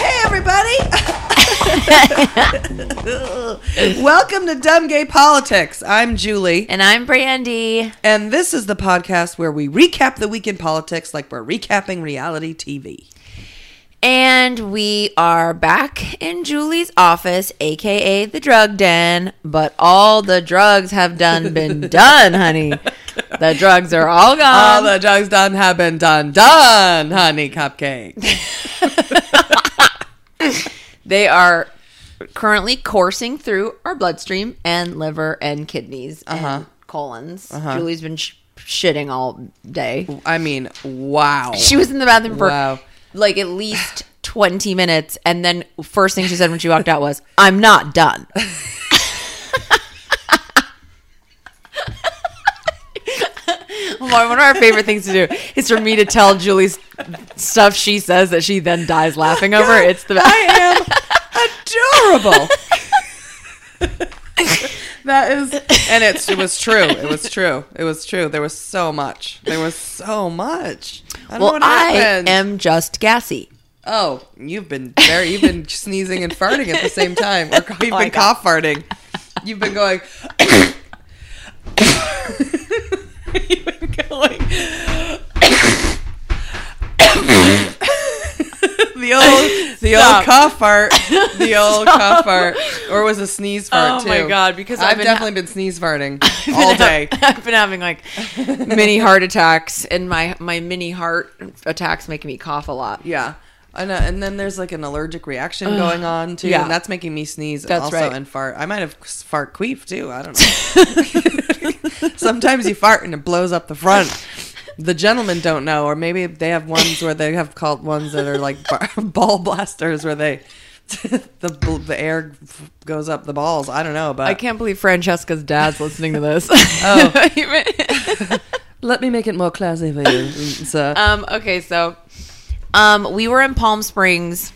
Hey, everybody! Welcome to Dumb Gay Politics. I'm Julie, And I'm Brandy. and this is the podcast where we recap the week in politics like we're recapping reality TV. And we are back in Julie's office, aka the drug den, but all the drugs have done been done, honey. The drugs are all gone. All the drugs done have been done, done, honey cupcake. they are currently coursing through our bloodstream and liver and kidneys Uh-huh. and colons. Julie's been sh- shitting all day. I mean, wow. She was in the bathroom for Wow. like at least 20 minutes and then first thing she said when she walked out was, "I'm not done." One one of our favorite things to do is for me to tell Julie's stuff she says that she then dies laughing over. It's the best. I am adorable. that is, and it's it was true. It was true. It was true. There was so much. There was so much. I don't know well, I am just gassy. Oh, you've been very. You've been sneezing and farting at the same time, or oh you've Oh my been God. cough farting. You've been going. you've been going. The old, the old cough fart, the old cough fart, or was a sneeze oh fart too. Oh too? my God, because I've I've, been- definitely been sneeze farting all day. I've been having like mini heart attacks, and my my mini heart attacks making me cough a lot. Yeah. I know. And then there's like an allergic reaction going on too. yeah. And that's making me sneeze That's also right. and fart. I might have fart queef too. I don't know. Sometimes you fart and it blows up the front. The gentlemen don't know, or maybe they have ones where they have called ones that are like bar- ball blasters where they the the air goes up the balls. I don't know, but I can't believe Francesca's dad's listening to this. Oh. let me make it more classy for you. So um. Okay. So, um, we were in Palm Springs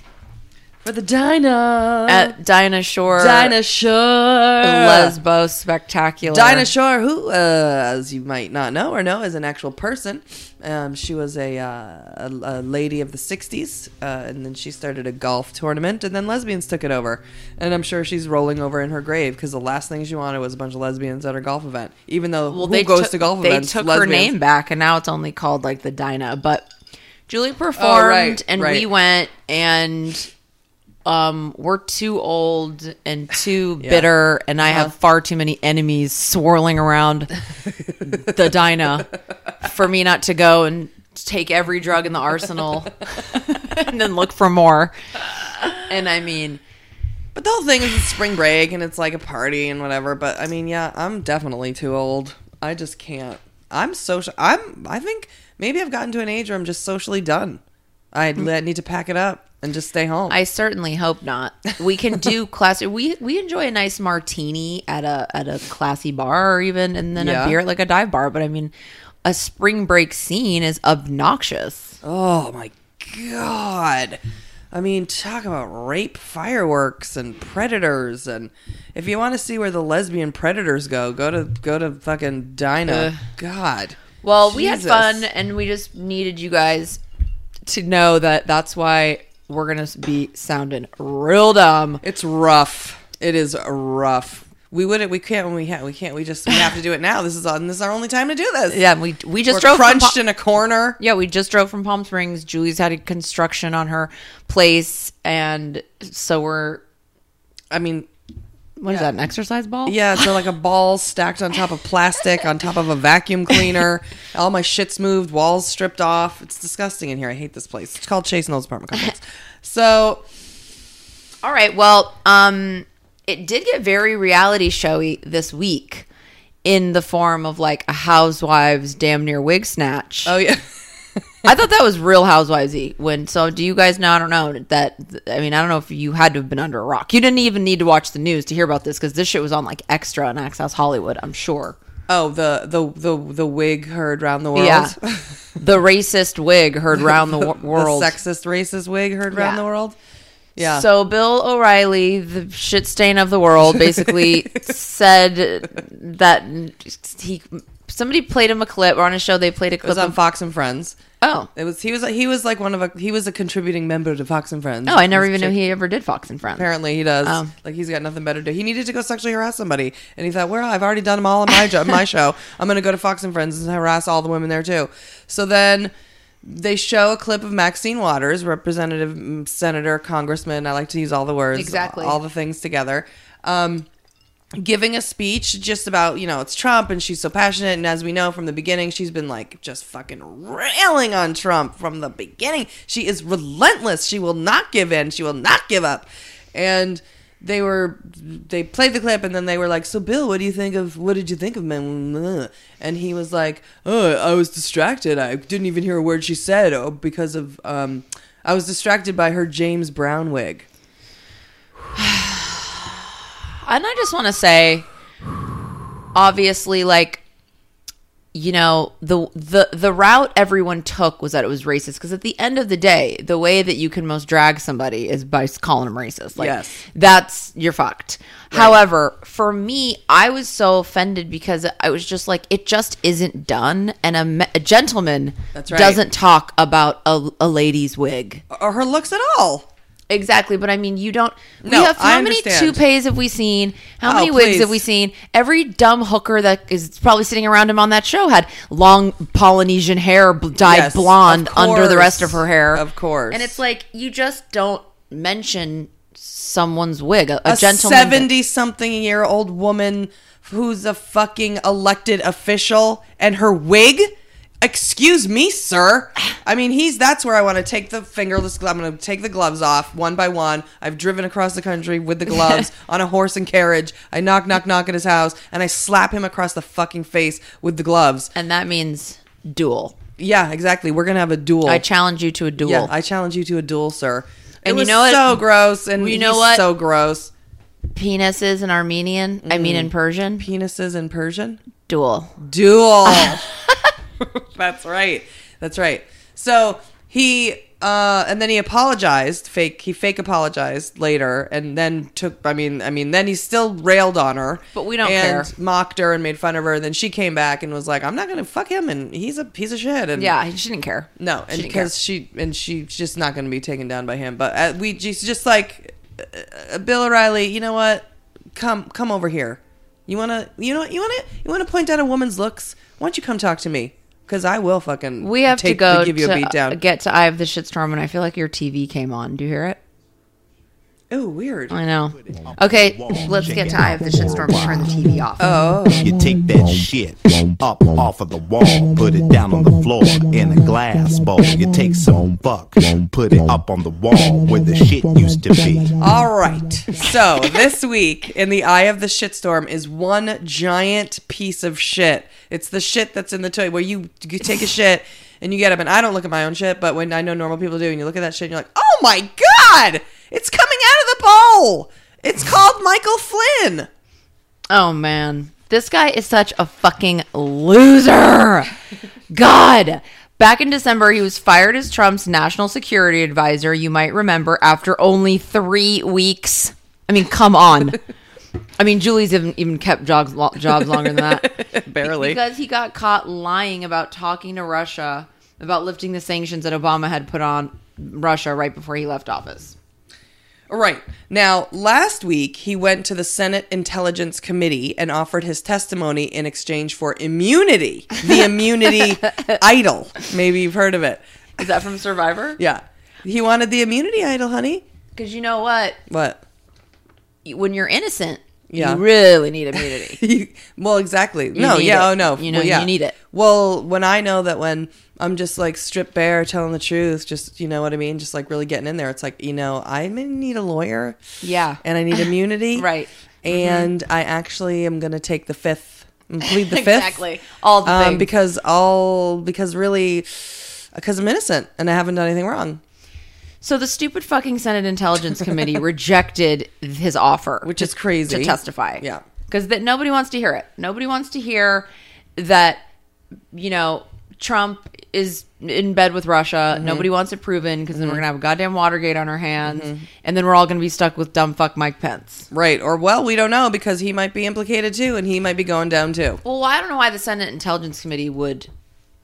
for the Dinah. at Dinah Shore, Dinah Shore Lesbos Spectacular. Dinah Shore, who, uh, as you might not know or know, is an actual person. Um, she was a, uh, a, a lady of the 60s, uh, and then she started a golf tournament, and then lesbians took it over. And I'm sure she's rolling over in her grave because the last thing she wanted was a bunch of lesbians at her golf event. Even though Well, who they goes took- to golf they events? They took her name back, and now it's only called like the Dinah. But Julie performed, Oh, right, and right. we went, and um, we're too old and too Yeah. bitter, and I Uh-huh. have far too many enemies swirling around the Dinah for me not to go and take every drug in the arsenal and then look for more. And I mean, But the whole thing is it's spring break and it's like a party and whatever. But I mean, yeah, I'm definitely too old. I just can't. I'm social. I'm. I think maybe I've gotten to an age where I'm just socially done. I hmm. need to pack it up and just stay home. I certainly hope not. We can do class. We we enjoy a nice martini at a at a classy bar, or even and then Yeah. a beer at like a dive bar. But I mean, a spring break scene is obnoxious. Oh my god. I mean, talk about rape fireworks and predators and if you want to see where the lesbian predators go, go to go to fucking Dinah. Ugh. God. Well, we had fun, and we just needed you guys to know that that's why we're gonna be sounding real dumb. It's rough. It is rough. We wouldn't. We can't. We can't. We can't. We just. We have to do it now. This is. On, this is our only time to do this. Yeah, we we just We're drove from crunched Pa- in a corner. Yeah, we just drove from Palm Springs. Julie's had a construction on her place, and so we're I mean, What is that? An exercise ball? Yeah, so like a ball stacked on top of plastic, on top of a vacuum cleaner. All my shit's moved, walls stripped off. It's disgusting in here. I hate this place. It's called Chase Knowles apartment complex. So All right. Well, um, it did get very reality showy this week in the form of like a housewives damn near wig snatch. oh yeah. I thought that was real housewivesy. When so, do you guys know? I don't know that. I mean, I don't know if you had to have been under a rock. You didn't even need to watch the news to hear about this because this shit was on like extra and Access Hollywood. I'm sure. Oh, the the the the wig heard round the world. Yeah, the racist wig heard round the wo- world. The sexist, racist wig heard round Yeah. the world. Yeah. So Bill O'Reilly, the shit stain of the world, basically said that he somebody played him a clip or on a show they played a it was clip on of Fox and Friends. oh It was he was he was like one of a he was a contributing member to Fox and Friends. Oh, I never even knew he ever did Fox and Friends. Apparently he does. Oh. Like he's got nothing better to do. He needed to go sexually harass somebody, and he thought, "Well, I've already done them all on my job, my show. I'm going to go to Fox and Friends and harass all the women there too." So then they show a clip of Maxine Waters, representative, mm, senator, congressman. I like to use all the words, Exactly. all the things together. Um, giving a speech just about you know it's Trump and she's so passionate. And as we know from the beginning she's been like just fucking railing on Trump from the beginning. She is relentless. She will not give in. She will not give up. And they were they played the clip and then they were like so Bill what do you think of what did you think of men? And he was like oh I was distracted. I didn't even hear a word she said oh, because of um I was distracted by her James Brown wig And I just want to say, obviously, like you know, the the the route everyone took was that it was racist. Because at the end of the day, the way that you can most drag somebody is by calling them racist. Like, Yes. that's you're fucked. However, for me, I was so offended because I was just like, it just isn't done, and a, me- a gentleman right. doesn't talk about a, a lady's wig. or her looks at all Exactly, but I mean, you don't. We No, have I how many understand. toupees have we seen? How Oh, many wigs please. have we seen? Every dumb hooker that is probably sitting around him on that show had long Polynesian hair dyed Yes, blonde under the rest of her hair. Of course. and it's like you just don't mention someone's wig. A, a, a gentleman. 70 something year old woman who's a fucking elected official and her wig excuse me sir i mean he's that's where i want to take the fingerless glove i'm going to take the gloves off one by one i've driven across the country with the gloves on a horse and carriage i knock knock knock at his house and i slap him across the fucking face with the gloves and that means duel. yeah exactly we're going to have a duel I challenge you to a duel. yeah i challenge you to a duel sir it And you know what? so gross and You know what? so gross Penises in Armenian. I mean, Mm. in Persian. penises in persian Duel. duel. That's right. That's right. So he uh and then he apologized, fake he fake apologized later and then took I mean I mean then he still railed on her. But we don't and care. mocked her and made fun of her. And then she came back and was like, I'm not gonna fuck him and he's a piece of shit and Yeah, she didn't care. no, and because she and she's just not going to be taken down by him. But uh, we she's just like uh, Bill O'Reilly. You know what? Come come over here. You wanna you know what? you wanna you wanna point out a woman's looks? Why don't you come talk to me? Because I will fucking We have to take- go give you to a beat down. get to Eye of the Shitstorm, and I feel like your TV came on. Do you hear it? Oh, weird. I know. Okay, let's get to Eye of the Shitstorm and turn the TV off. Oh, You take that shit up off of the wall, put it down on the floor in a glass bowl. You take some buck, put it up on the wall where the shit used to be. all right. So this week in the eye of the shitstorm is one giant piece of shit. It's the shit that's in the toilet where you, you take a shit and you get up and I don't look at my own shit, but when I know normal people do, and you look at that shit and you're like, oh my god, it's coming out of the bowl. It's called Michael Flynn. Oh man, this guy is such a fucking loser. God. Back in December, he was fired as Trump's national security advisor, you might remember, after only three weeks. I mean, come on. I mean, Julie's even, even kept jobs, lo- jobs longer than that. Barely. Because he got caught lying about talking to Russia about lifting the sanctions that Obama had put on Russia right before he left office. Right. Now, last week, he went to the Senate Intelligence Committee and offered his testimony in exchange for immunity. The immunity idol. Maybe you've heard of it. Is that from Survivor? Yeah. He wanted the immunity idol, honey. Because you know what? What? When you're innocent, Yeah. you really need immunity. You- well, exactly. no, need yeah, it. oh no, You know, well, yeah. you need it. Well, when I know that when I'm just like stripped bare, telling the truth, just you know what I mean, just like really getting in there, it's like you know I may need a lawyer, Yeah. and I need immunity, Right. And I actually am gonna take the fifth, and plead the fifth, Exactly. All the um, because all because really because I'm innocent and I haven't done anything wrong, So the stupid fucking Senate Intelligence Committee rejected his offer, which is crazy to testify. Yeah. because that nobody wants to hear it. Nobody wants to hear that you know Trump is in bed with Russia. Mm-hmm. Nobody wants it proven because then we're gonna have a goddamn Watergate on our hands, and then we're all gonna be stuck with dumb fuck Mike Pence. Right. Or, well, we don't know because he might be implicated too and he might be going down too. Well, I don't know why the Senate Intelligence Committee would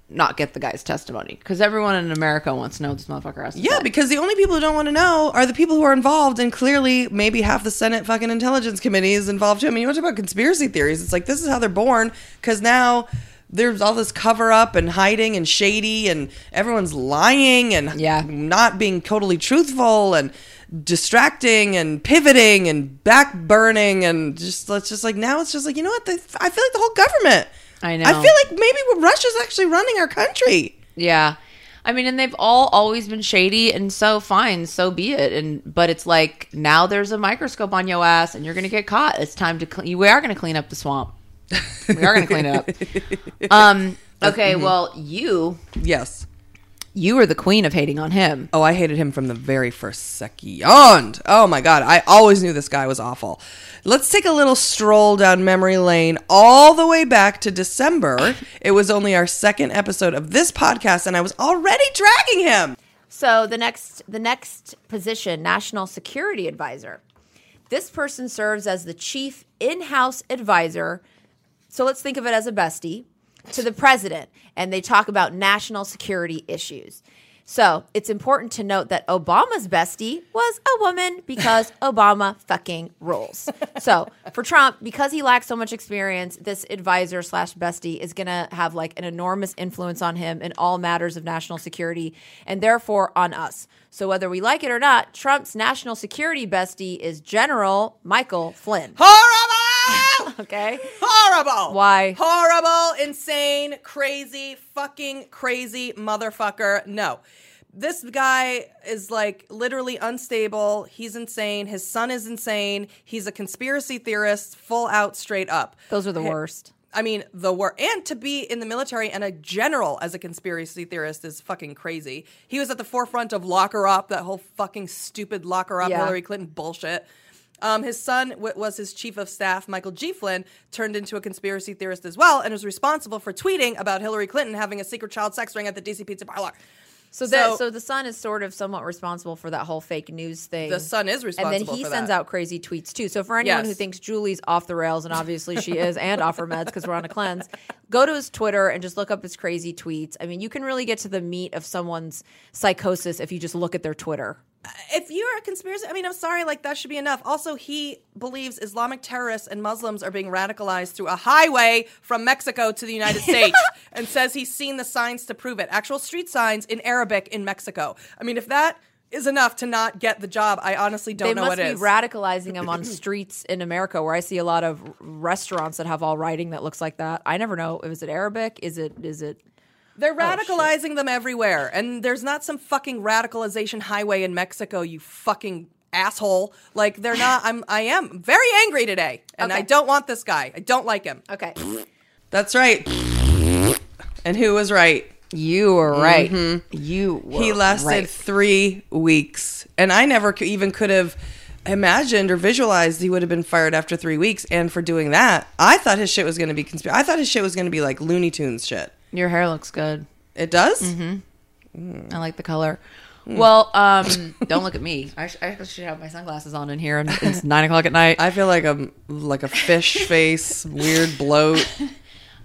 not get the guy's testimony because everyone in America wants to know this motherfucker has to Yeah, say. because the only people who don't want to know are the people who are involved, and clearly maybe half the Senate fucking intelligence committee is involved too. I mean, you want to talk about conspiracy theories? It's like this is how they're born because now there's all this cover up and hiding and shady, and everyone's lying and Yeah. not being totally truthful and distracting and pivoting and back burning and just let's just like now it's just like you know what the, I feel like the whole government. I know. I feel like maybe Russia's actually running our country. Yeah. I mean, and they've all always been shady, and so fine, so be it. And but it's like now there's a microscope on your ass, and you're gonna get caught. It's time to clean. We are gonna clean up the swamp. We are gonna clean it up. Um. Okay. Well, you Yes. you are the queen of hating on him. Oh, I hated him from the very first second. Oh my god, I always knew this guy was awful. Let's take a little stroll down memory lane all the way back to December. It was only our second episode of this podcast, and I was already dragging him. So the next the next position, national security advisor. This person serves as the chief in-house advisor. So let's think of it as a bestie to the president and they talk about national security issues. So, it's important to note that Obama's bestie was a woman because Obama fucking rules. So, for Trump, because he lacks so much experience, this advisor slash bestie is going to have like an enormous influence on him in all matters of national security and therefore on us. So, whether we like it or not, Trump's national security bestie is General Michael Flynn. Horrible! Okay. Horrible! Why? Horrible, insane, crazy, fucking crazy motherfucker. No. This guy is like literally unstable. He's insane. His son is insane. He's a conspiracy theorist, full out, straight up. Those are the worst. I mean, the word and to be in the military and a general as a conspiracy theorist is fucking crazy. He was at the forefront of locker up, that whole fucking stupid locker up Yeah. Hillary Clinton bullshit. Um, his son w- was his chief of staff, Michael G. Flynn, turned into a conspiracy theorist as well, and was responsible for tweeting about Hillary Clinton having a secret child sex ring at the DC Pizza Parlor. So that So- so the son is sort of somewhat responsible for that whole fake news thing. The son is responsible, and then he sends that. out crazy tweets too. So for anyone who thinks Julie's off the rails, and obviously she is, and off her meds because we're on a cleanse, go to his Twitter and just look up his crazy tweets. I mean, you can really get to the meat of someone's psychosis if you just look at their Twitter. If you're a conspiracy, I mean, I'm sorry, like that should be enough. Also, he believes Islamic terrorists and Muslims are being radicalized through a highway from Mexico to the United States and says he's seen the signs to prove it. Actual street signs in Arabic in Mexico. I mean, if that is enough to not get the job, I honestly don't they know must be radicalizing him on streets in America, where I see a lot of restaurants that have all writing that looks like that. I never know. Is it Arabic? Is it? Is it? They're oh, radicalizing them everywhere. And there's not some fucking radicalization highway in Mexico, you fucking asshole. Like they're not I'm I am very angry today. And I don't want this guy. I don't like him. Okay. That's right. And who was right? You were right. Mm-hmm. You were He lasted right. three weeks, and I never even could have imagined or visualized he would have been fired after three weeks. And for doing that, I thought his shit was going to be conspiracy. I thought his shit was going to be like Looney Tunes shit. Your hair looks good. It does. Mm-hmm. Mm. I like the color. Well, um, don't look at me. I, sh- I should have my sunglasses on in here, and it's nine o'clock at night. I feel like a like a fish face, weird bloat.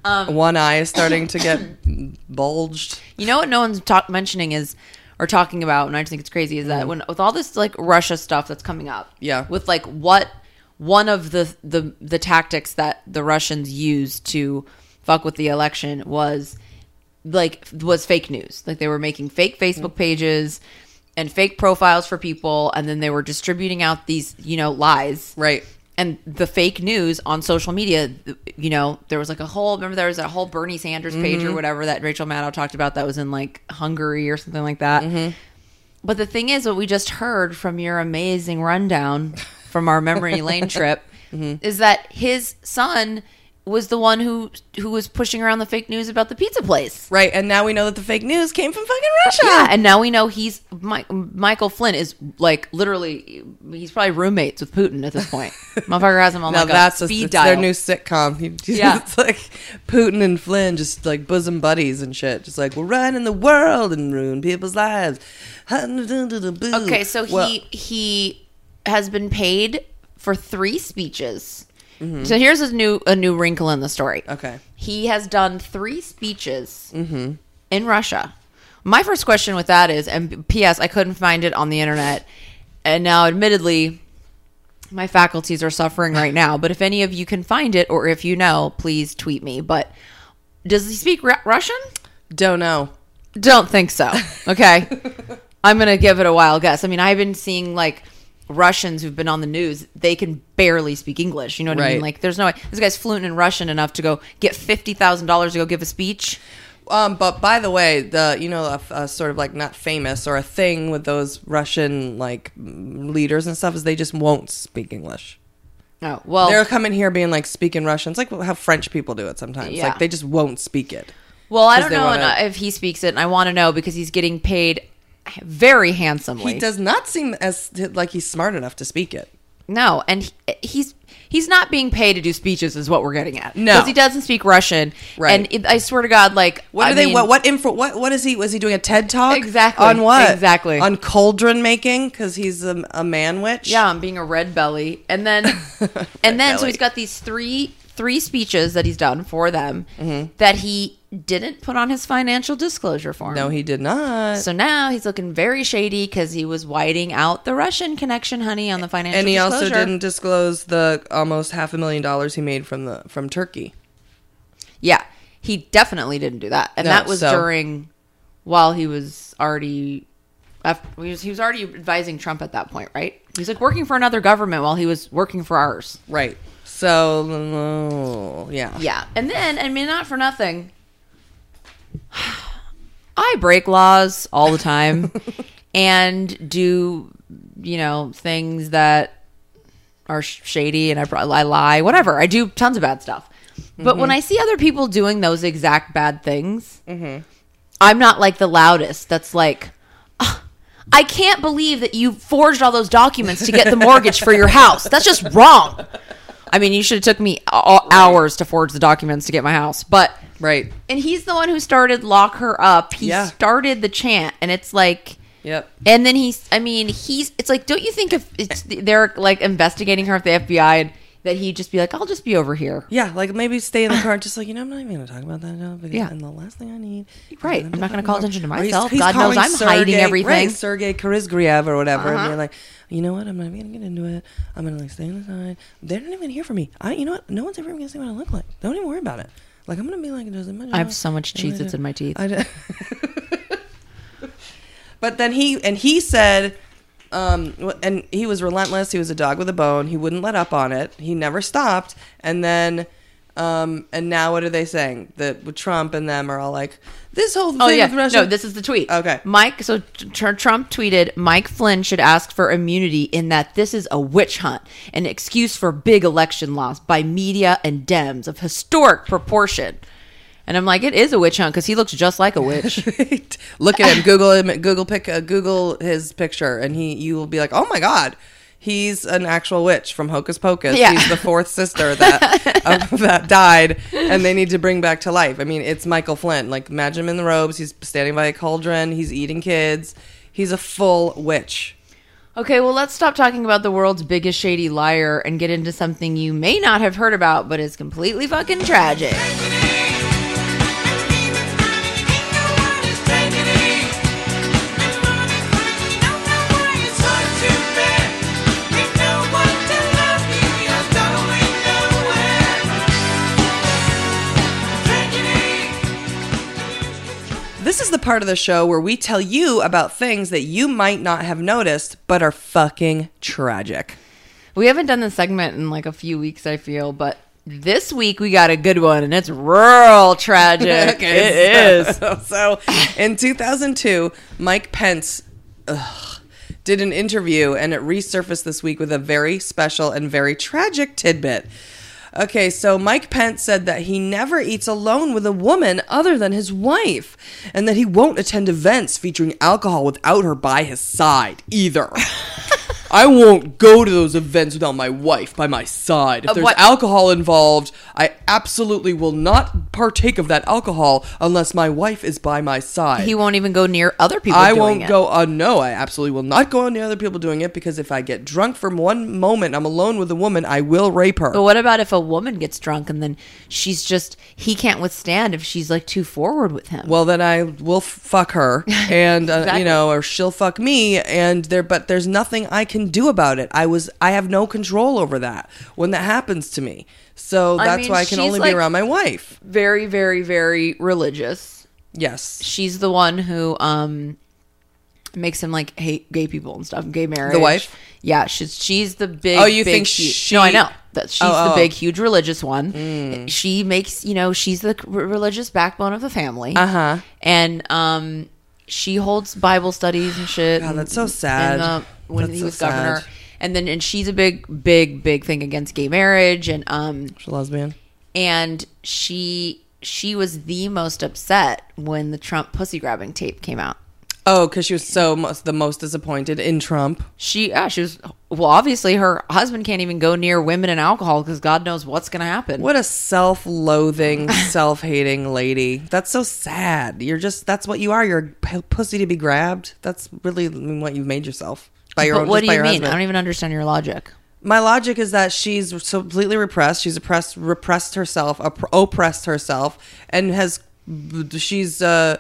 Um, one eye is starting to get bulged. You know what no one's talk- mentioning is or talking about, and I just think it's crazy is that mm. when with all this like Russia stuff that's coming up, Yeah. with like what one of the the the tactics that the Russians use to fuck with the election was like was fake news. Like they were making fake mm-hmm. Facebook pages and fake profiles for people, and then they were distributing out these you know lies Right. and the fake news on social media, you know, there was like a whole remember there was a whole Bernie Sanders page or mm-hmm. whatever that Rachel Maddow talked about that was in like Hungary or something like that. Mm-hmm. But the thing is, what we just heard from your amazing rundown from our memory lane trip is that his son was the one who who was pushing around the fake news about the pizza place. Right, and now we know that the fake news came from fucking Russia. Yeah, and now we know he's Mi- Michael Flynn is like literally he's probably roommates with Putin at this point. Motherfucker has him on Now like that's a a, speed it's dial. their new sitcom. You- Yeah. it's like Putin and Flynn just like bosom buddies and shit. Just like we're running the world and ruin people's lives. Okay, so Well, he he has been paid for three speeches. So here's a new a new wrinkle in the story. Okay. he has done three speeches mm-hmm. in Russia. My first question with that is, and P.S. I couldn't find it on the internet, and now admittedly, my faculties are suffering right now. But if any of you can find it, or if you know, please tweet me. But does he speak Ru- Russian? don't know. Don't think so. Okay. I'm going to give it a wild guess. I mean, I've been seeing like Russians who've been on the news, they can barely speak English. You know what I mean? Like, there's no way. This guy's fluent in Russian enough to go get $50,000 to go give a speech. Um, but by the way, the you know a, a sort of like not famous or a thing with those Russian like leaders and stuff is they just won't speak English. Oh, well. They're coming here being like speaking Russian. It's like how French people do it sometimes. Yeah. Like they just won't speak it. well, I don't know wanna- if he speaks it, and I want to know because he's getting paid very handsomely. He does not seem as like he's smart enough to speak it. No, and he, he's he's not being paid to do speeches, is what we're getting at. No. because he doesn't speak Russian. Right. And it, I swear to God, like What I are they? mean- what what info? What what is he? Was he doing a TED talk? Exactly, On what? exactly. On cauldron making because he's a, a man witch. Yeah, I'm being a red belly, and then and then so he's got these three three speeches that he's done for them mm-hmm. that he didn't put on his financial disclosure form. No, he did not. So now he's looking very shady because he was whiting out the Russian connection, honey, on the financial. and he also didn't disclose the almost half a million dollars he made from the from Turkey. Yeah, he definitely didn't do that, and No, that was so- during while he was already. He, was, he was already advising Trump at that point, right? He's like working for another government while he was working for ours. Right. So yeah. Yeah, and then I mean, not for nothing. I break laws all the time and do, you know, things that are sh- shady and I, I lie, whatever. I do tons of bad stuff. But when I see other people doing those exact bad things, I'm not like the loudest that's like, "Ah, I can't believe that you forged all those documents to get the mortgage for your house. That's just wrong. I mean, you should have took me hours to forge the documents to get my house, but Right. and he's the one who started lock her up. He Yeah. started the chant, and it's like, Yep. and then he's. I mean, he's. It's like, don't you think if it's they're like investigating her at the FBI and that he'd just be like, I'll just be over here. Yeah, like maybe stay in the car and just like, you know, I'm not even going to talk about that now because Yeah. and the last thing I need. Right, I'm not gonna call attention to Or he's- myself. he's God knows I'm hiding everything. Right, Sergey Karizgriev or whatever. Uh-huh. And you're like, you know what? I'm not even going to get into it. I'm going to like stay on the side. They're not even going to hear from me. I, you know what? No one's ever going to see what I look like. Don't even worry about it. Like I'm to be like, it doesn't matter. I have so much cheese that's in my teeth. But then he and he said, um, and he was relentless. He was a dog with a bone. He wouldn't let up on it. He never stopped. And then, um, and now what are they saying? That Trump and them are all like, this whole thing Oh yeah, with Russia. no. This is the tweet. Okay. Mike. So tr- Trump tweeted, Mike Flynn should ask for immunity in that this is a witch hunt, an excuse for big election loss by media and Dems of historic proportion. And I'm like, it is a witch hunt because he looks just like a witch. Look at him. Google him. Google pick. Uh, Google his picture, and he. You will be like, oh my god. He's an actual witch from Hocus Pocus. Yeah. He's the fourth sister that uh, that died, and they need to bring back to life. I mean, it's Michael Flynn. Like, imagine him in the robes. He's standing by a cauldron. He's eating kids. He's a full witch. Okay, well, let's stop talking about the world's biggest shady liar and get into something you may not have heard about, but is completely fucking tragic. The part of the show where we tell you about things that you might not have noticed, but are fucking tragic. We haven't done this segment in like a few weeks, I feel, but this week we got a good one, and it's real tragic. it is. so, so in 2002, Mike Pence ugh, did an interview and it resurfaced this week with a very special and very tragic tidbit. Okay, so Mike Pence said that he never eats alone with a woman other than his wife, and that he won't attend events featuring alcohol without her by his side either. I won't go to those events without my wife by my side. If Uh, there's what- alcohol involved, I absolutely will not partake of that alcohol unless my wife is by my side. He won't even go near other people. I won't it. go. Uh, no, I absolutely will not go near other people doing it because if I get drunk for one moment, I'm alone with a woman, I will rape her. But what about if a woman gets drunk and then she's just he can't withstand if she's like too forward with him? well, then I will fuck her, and uh, Exactly. you know, or she'll fuck me, and there. But there's nothing I can do about it. I was, I have no control over that when that happens to me. So I that's mean, why I can only like- be around my wife. very, very, very religious. Yes. She's the one who um makes him like hate gay people and stuff, gay marriage. The wife? Yeah, she's she's the big. Oh, you big, think huge- she- No, I know that she's Oh, the oh. Mm. big, huge religious one. She makes you know she's the r- religious backbone of the family. Uh-huh. And um, she holds Bible studies and shit. God, that's so sad. and, uh, when That's he so was governor. sad. And then, and she's a big, big, big thing against gay marriage, and um, She's a lesbian. and she she was the most upset when the Trump pussy grabbing tape came out. Oh, because she was so mu- the most disappointed in Trump. She yeah, she was well obviously her husband can't even go near women and alcohol because God knows what's gonna happen. What a self-loathing, self-hating lady. That's so sad. You're just that's what you are. You're a p- pussy to be grabbed. That's really what you've made yourself by your but what do you mean? husband. I don't even understand your logic. My logic is that she's completely repressed. She's oppressed, repressed herself, opp- oppressed herself, and has she's uh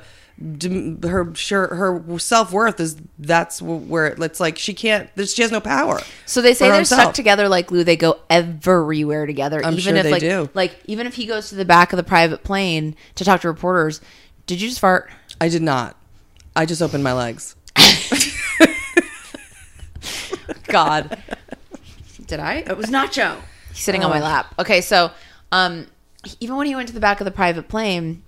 her sure her self worth is that's where it's like she can't. She has no power. So they say they're herself. stuck together like glue. They go everywhere together. I'm even sure if they like do. like even if he goes to the back of the private plane to talk to reporters. Did you just fart? I did not. I just opened my legs. God. Did I? It was Nacho. He's sitting on my Oh. lap. Okay, so um even when he went to the back of the private plane,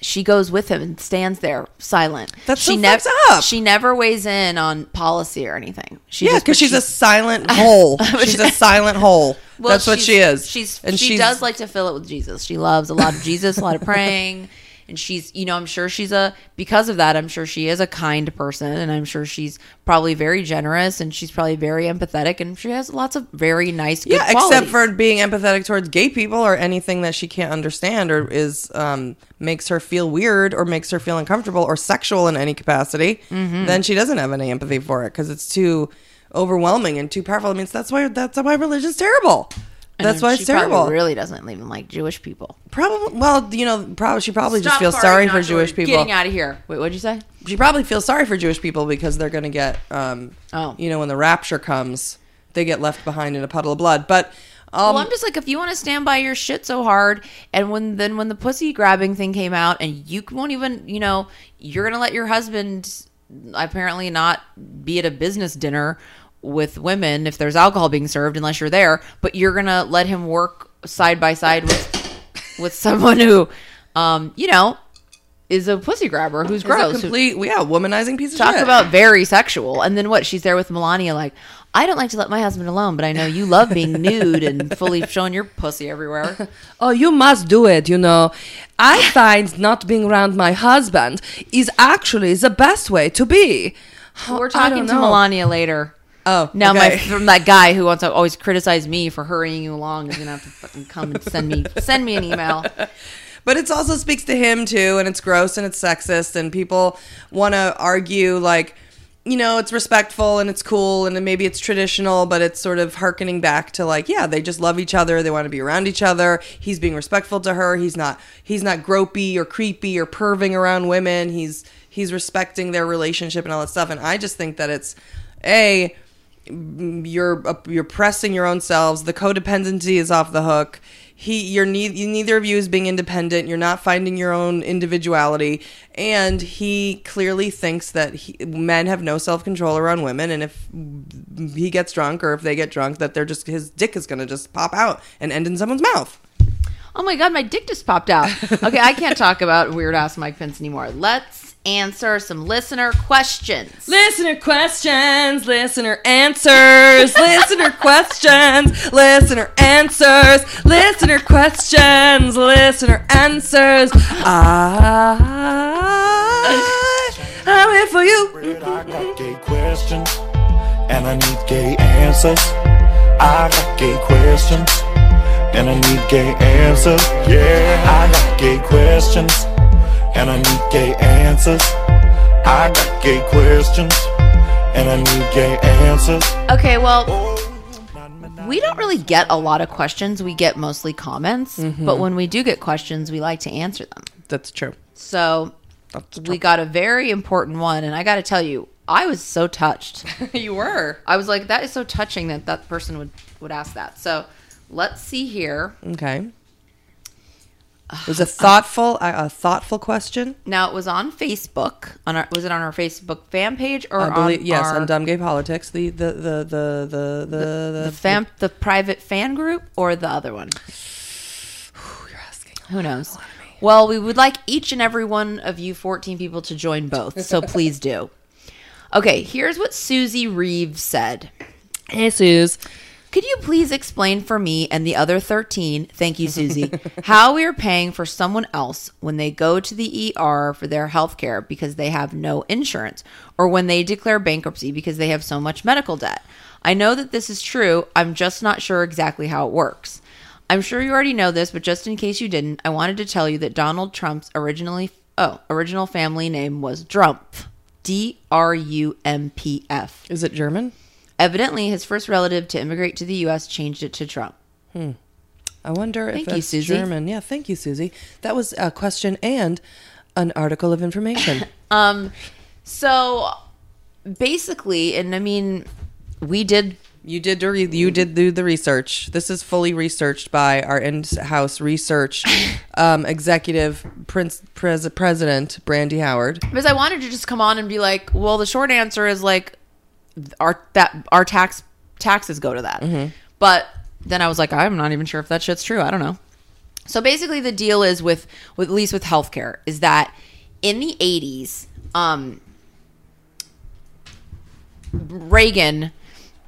she goes with him and stands there silent. That's she so never fucked up. she never weighs in on policy or anything. She Yeah, because but she's a silent hole. she's a silent hole. well, That's what she is. She's and she she's, does like to fill it with Jesus. She loves a lot of Jesus, a lot of praying. And she's, you know, I'm sure she's a, because of that, I'm sure she is a kind person. And I'm sure she's probably very generous and she's probably very empathetic. And she has lots of very nice, good yeah, except for being empathetic towards gay people or anything that she can't understand or is um, makes her feel weird or makes her feel uncomfortable or sexual in any capacity. Mm-hmm. Then she doesn't have any empathy for it because it's too overwhelming and too powerful. I mean, that's why that's why religion's terrible. And That's why she it's terrible. Probably really doesn't even like Jewish people. Probably, well, you know, probably she probably just feels sorry for Jewish people. Getting out of here. Wait, what'd you say? she probably feels sorry for Jewish people because they're going to get, um, Oh. you know, when the rapture comes, they get left behind in a puddle of blood. But um, well, I'm just like, if you want to stand by your shit so hard, and when then when the pussy grabbing thing came out, and you won't even, you know, you're gonna let your husband apparently not be at a business dinner with women if there's alcohol being served unless you're there, but you're gonna let him work side by side with with someone who, um, you know, is a pussy grabber who's gross. complete, yeah, womanizing piece of shit. Talk shit. about very sexual. And then what? She's there with Melania, like, I don't like to let my husband alone, but I know you love being nude and fully showing your pussy everywhere. Oh, you must do it, you know. I find not being around my husband is actually the best way to be. We're talking to know. Melania later. Oh, Now my from that guy who wants to always criticize me for hurrying you along is gonna have to fucking come and send me send me an email. But it also speaks to him too, and it's gross and it's sexist, and people want to argue like, you know, it's respectful and it's cool, and maybe it's traditional, but it's sort of harkening back to like, yeah, they just love each other, they want to be around each other. He's being respectful to her. He's not he's not gropey or creepy or perving around women. He's he's respecting their relationship and all that stuff. And I just think that it's a you're uh, you're pressing your own selves. The codependency is off the hook. he you're ne- neither of you is being independent. You're not finding your own individuality, and he clearly thinks that he, men have no self control around women, and if he gets drunk or if they get drunk, that they're just his dick is gonna just pop out and end in someone's mouth. Oh my god, my dick just popped out. Okay, I can't talk about weird ass Mike Pence anymore. Let's answer some listener questions. Listener questions, listener answers, listener questions, listener answers, listener questions, listener answers. I, I'm here for you. I got gay questions and I need gay answers. I got gay questions and I need gay answers. Yeah, I got gay questions and I need gay answers. I got gay questions and I need gay answers. Okay, well, we don't really get a lot of questions. We get mostly comments, mm-hmm. but when we do get questions, we like to answer them. That's true. So we got a very important one, and I got to tell you, I was so touched. you were. I was like, that is so touching that that person would would ask that. So let's see here. Okay. It was a thoughtful, a, a thoughtful question. Now it was on Facebook. On our was it on our Facebook fan page or I believe on yes, our, on Dumb Gay Politics. The the the the the the, the fan the private fan group or the other one? you're asking. Who knows? Well, we would like each and every one of you 14 people to join both, so please do. Okay, here's what Susie Reeves said. Hey, Suze. Could you please explain for me and the other 13, thank you, Susie, how we are paying for someone else when they go to the ER for their health care because they have no insurance, or when they declare bankruptcy because they have so much medical debt? I know that this is true, I'm just not sure exactly how it works. I'm sure you already know this, but just in case you didn't, I wanted to tell you that Donald Trump's originally oh, original family name was Drumpf. D R U M P F. Is it German? Evidently, his first relative to immigrate to the U.S. changed it to Trump. Hmm. I wonder Thank if you, it's Susie. German. Yeah, thank you, Susie. That was a question and an article of information. Um, so basically, and I mean, we did. you did do re- you did do the research. This is fully researched by our in-house research um, executive prince pres- president Brandy Howard. Because I wanted to just come on and be like, well, the short answer is like, our that our tax taxes go to that. But then I was like, I'm not even sure if that shit's true. I don't know. So basically, the deal is with, with at least with healthcare is that in the 80s, um, Reagan.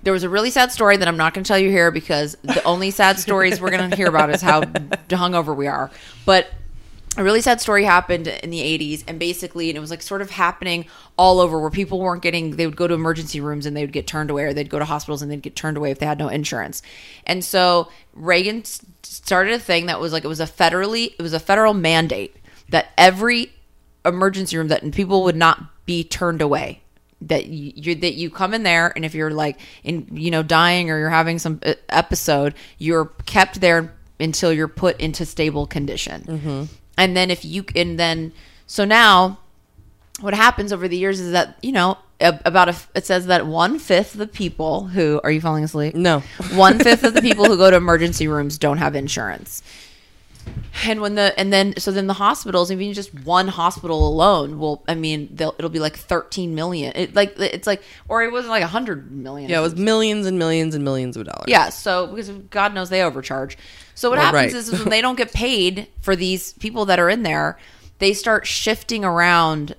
There was a really sad story that I'm not going to tell you here because the only sad stories we're going to hear about is how hungover we are. But a really sad story happened in the 80s and basically and it was like sort of happening all over where people weren't getting they would go to emergency rooms and they would get turned away or they'd go to hospitals and they'd get turned away if they had no insurance. And so reagan started a thing that was like it was a federally it was a federal mandate that every emergency room that people would not be turned away that you that you come in there and if you're like in you know dying or you're having some uh, episode you're kept there until you're put into stable condition and then if you and then so now what happens over the years is that you know about a it says that one fifth of the people who are you falling asleep No. one fifth of the people who go to emergency rooms don't have insurance and when the and then so then the hospitals even just one hospital alone will i mean they'll it'll be like 13 million it like it's like or it wasn't like 100 million Yeah, it was millions and millions and millions of dollars. yeah, so because God knows they overcharge. So what happens right. is, is when they don't get paid for these people that are in there, they start shifting around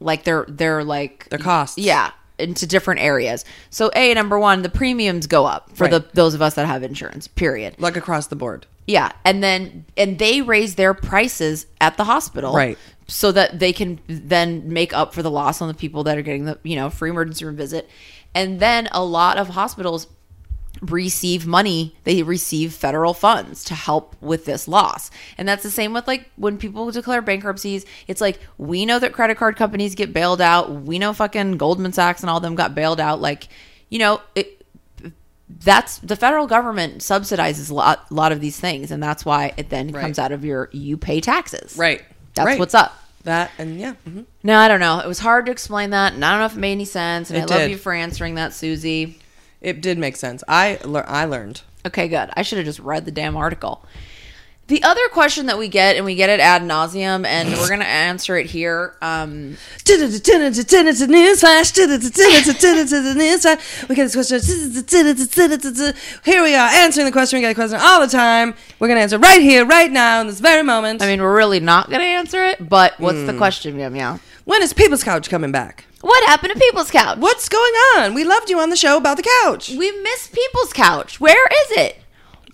like their their like Their costs. Yeah, into different areas. So a number one, the premiums go up for the those of us that have insurance. Period. like across the board. Yeah, and then and they raise their prices at the hospital, Right. So that they can then make up for the loss on the people that are getting the you know free emergency room visit, and then a lot of hospitals receive money they receive federal funds to help with this loss and that's the same with like when people declare bankruptcies it's like we know that credit card companies get bailed out we know fucking goldman sachs and all them got bailed out like you know it that's the federal government subsidizes a lot, lot of these things and that's why it then Right. comes out of your you pay taxes Right. that's Right. what's up That and yeah. mhm. no i don't know it was hard to explain that and i don't know if it made any sense and It i love you for answering that susie It did make sense. I lear- I learned. Okay, good. I should have just read the damn article. The other question that we get, and we get it ad nauseum, and we're gonna answer it here. Um, Newsflash. Newsflash. We get this question. Here we are answering the question. We get a question all the time. We're gonna answer right here, right now, in this very moment. I mean, we're really not gonna answer it, but what's the question, Meow Meow? when is People's Couch coming back? What happened to People's Couch? What's going on? We loved you on the show about the couch. We miss People's Couch. Where is it?